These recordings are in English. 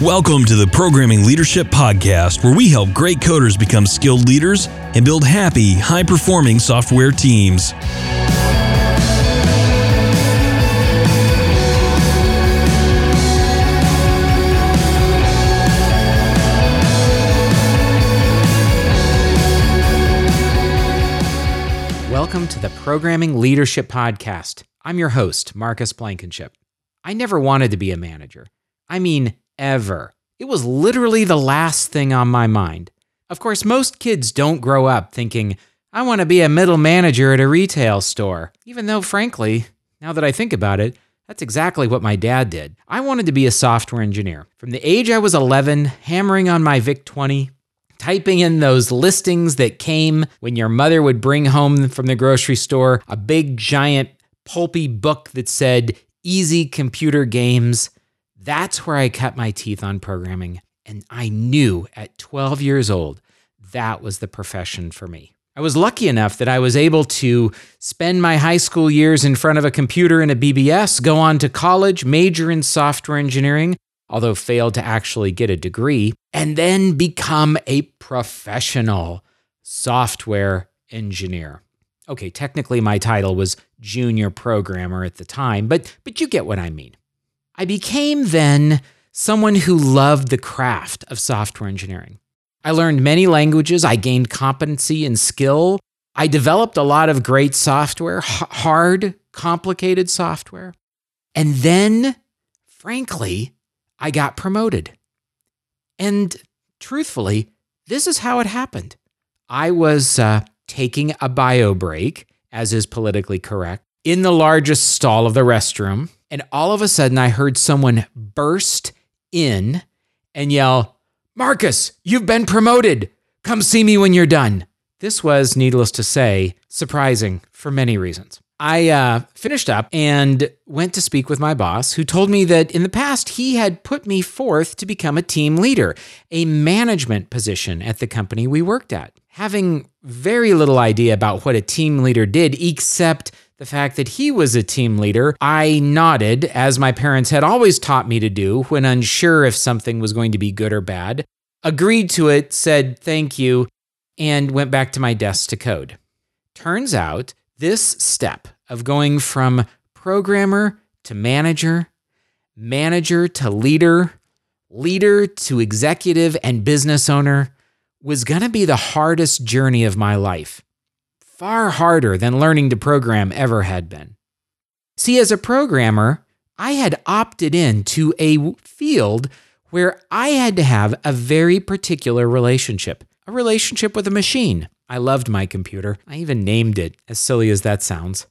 Welcome to the Programming Leadership Podcast, where we help great coders become skilled leaders and build happy, high performing software teams. Welcome to the Programming Leadership Podcast. I'm your host, Marcus Blankenship. I never wanted to be a manager. I mean, ever. It was literally the last thing on my mind. Of course, most kids don't grow up thinking, I want to be a middle manager at a retail store. Even though, frankly, now that I think about it, that's exactly what my dad did. I wanted to be a software engineer. From the age I was 11, hammering on my VIC 20, typing in those listings that came when your mother would bring home from the grocery store a big, giant, pulpy book that said easy computer games. That's where I cut my teeth on programming. And I knew at 12 years old that was the profession for me. I was lucky enough that I was able to spend my high school years in front of a computer and a BBS, go on to college, major in software engineering, although failed to actually get a degree, and then become a professional software engineer. Okay, technically my title was junior programmer at the time, but but you get what I mean. I became then someone who loved the craft of software engineering. I learned many languages, I gained competency and skill. I developed a lot of great software, hard, complicated software. And then, frankly, I got promoted. And truthfully, this is how it happened. I was uh, taking a bio break, as is politically correct, in the largest stall of the restroom. And all of a sudden, I heard someone burst in and yell, Marcus, you've been promoted. Come see me when you're done. This was, needless to say, surprising for many reasons. I uh, finished up and went to speak with my boss, who told me that in the past he had put me forth to become a team leader, a management position at the company we worked at. Having very little idea about what a team leader did, except the fact that he was a team leader, I nodded, as my parents had always taught me to do when unsure if something was going to be good or bad, agreed to it, said thank you, and went back to my desk to code. Turns out, this step of going from programmer to manager, manager to leader, leader to executive and business owner was going to be the hardest journey of my life. Far harder than learning to program ever had been. See, as a programmer, I had opted in to a field where I had to have a very particular relationship, a relationship with a machine. I loved my computer. I even named it, as silly as that sounds.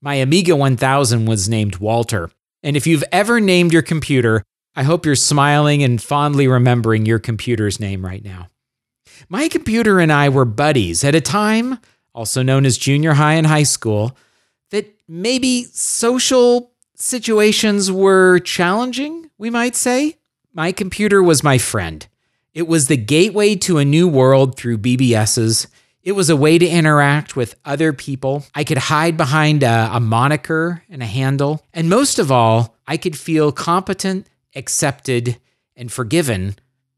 My Amiga 1000 was named Walter. And if you've ever named your computer, I hope you're smiling and fondly remembering your computer's name right now. My computer and I were buddies at a time, also known as junior high and high school, that maybe social situations were challenging, we might say. My computer was my friend. It was the gateway to a new world through BBSs. It was a way to interact with other people. I could hide behind a, a, moniker and a handle. And most of all, I could feel competent, accepted, and forgiven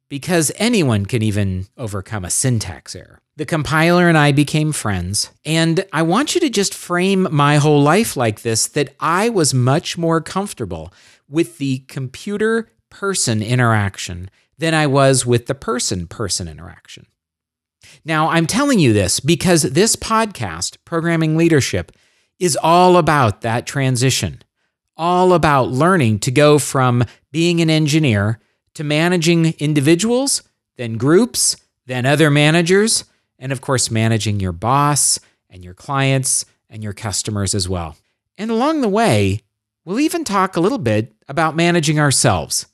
because anyone can even overcome a syntax error. The compiler and I became friends. And I want you to just frame my whole life like this that I was much more comfortable with the computer person interaction than I was with the person person interaction. Now, I'm telling you this because this podcast, Programming Leadership, is all about that transition, all about learning to go from being an engineer to managing individuals, then groups, then other managers, and of course, managing your boss and your clients and your customers as well. And along the way, we'll even talk a little bit about managing ourselves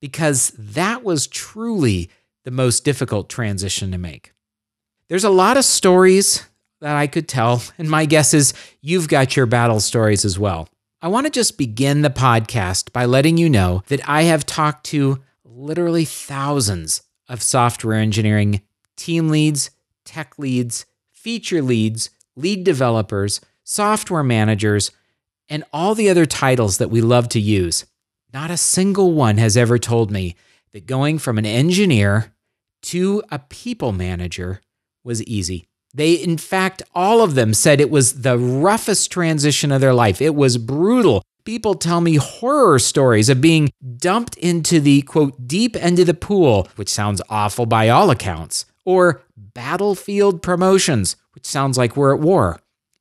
because that was truly the most difficult transition to make. There's a lot of stories that I could tell, and my guess is you've got your battle stories as well. I want to just begin the podcast by letting you know that I have talked to literally thousands of software engineering team leads, tech leads, feature leads, lead developers, software managers, and all the other titles that we love to use. Not a single one has ever told me that going from an engineer to a people manager was easy. They, in fact, all of them said it was the roughest transition of their life. It was brutal. People tell me horror stories of being dumped into the quote, deep end of the pool, which sounds awful by all accounts, or battlefield promotions, which sounds like we're at war.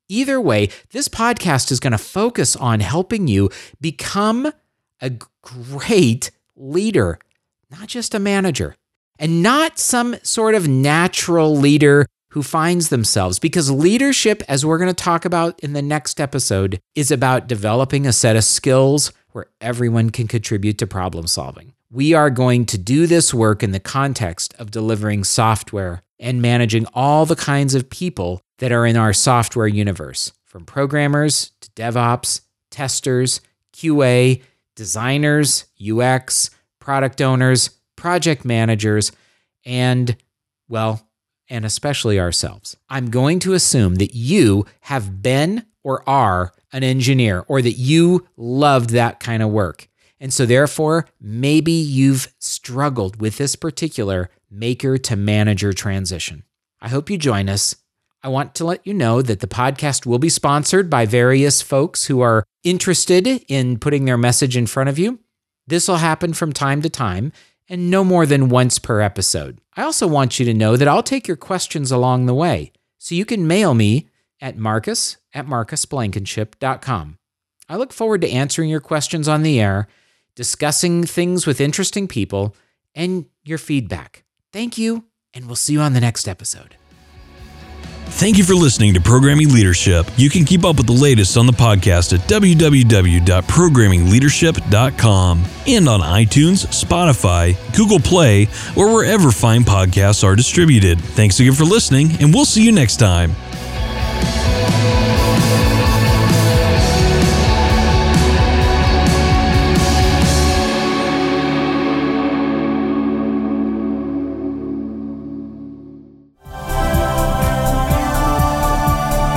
Either way, this podcast is going to focus on helping you become a great leader, not just a manager, and not some sort of natural leader who finds themselves. Because leadership, as we're going to talk about in the next episode, is about developing a set of skills where everyone can contribute to problem solving. We are going to do this work in the context of delivering software and managing all the kinds of people that are in our software universe, from programmers to DevOps, testers, QA, designers, UX, product owners, project managers, and, well, and especially ourselves. I'm going to assume that you have been or are an engineer or that you loved that kind of work. And so, therefore, maybe you've struggled with this particular maker to manager transition. I hope you join us. I want to let you know that the podcast will be sponsored by various folks who are interested in putting their message in front of you. This will happen from time to time and no more than once per episode. I also want you to know that I'll take your questions along the way, so you can mail me at marcus at marcusblankenship.com. I look forward to answering your questions on the air, discussing things with interesting people, and your feedback. Thank you, and we'll see you on the next episode. Thank you for listening to Programming Leadership. You can keep up with the latest on the podcast at www.programmingleadership.com and on iTunes, Spotify, Google Play, or wherever fine podcasts are distributed. Thanks again for listening, and we'll see you next time.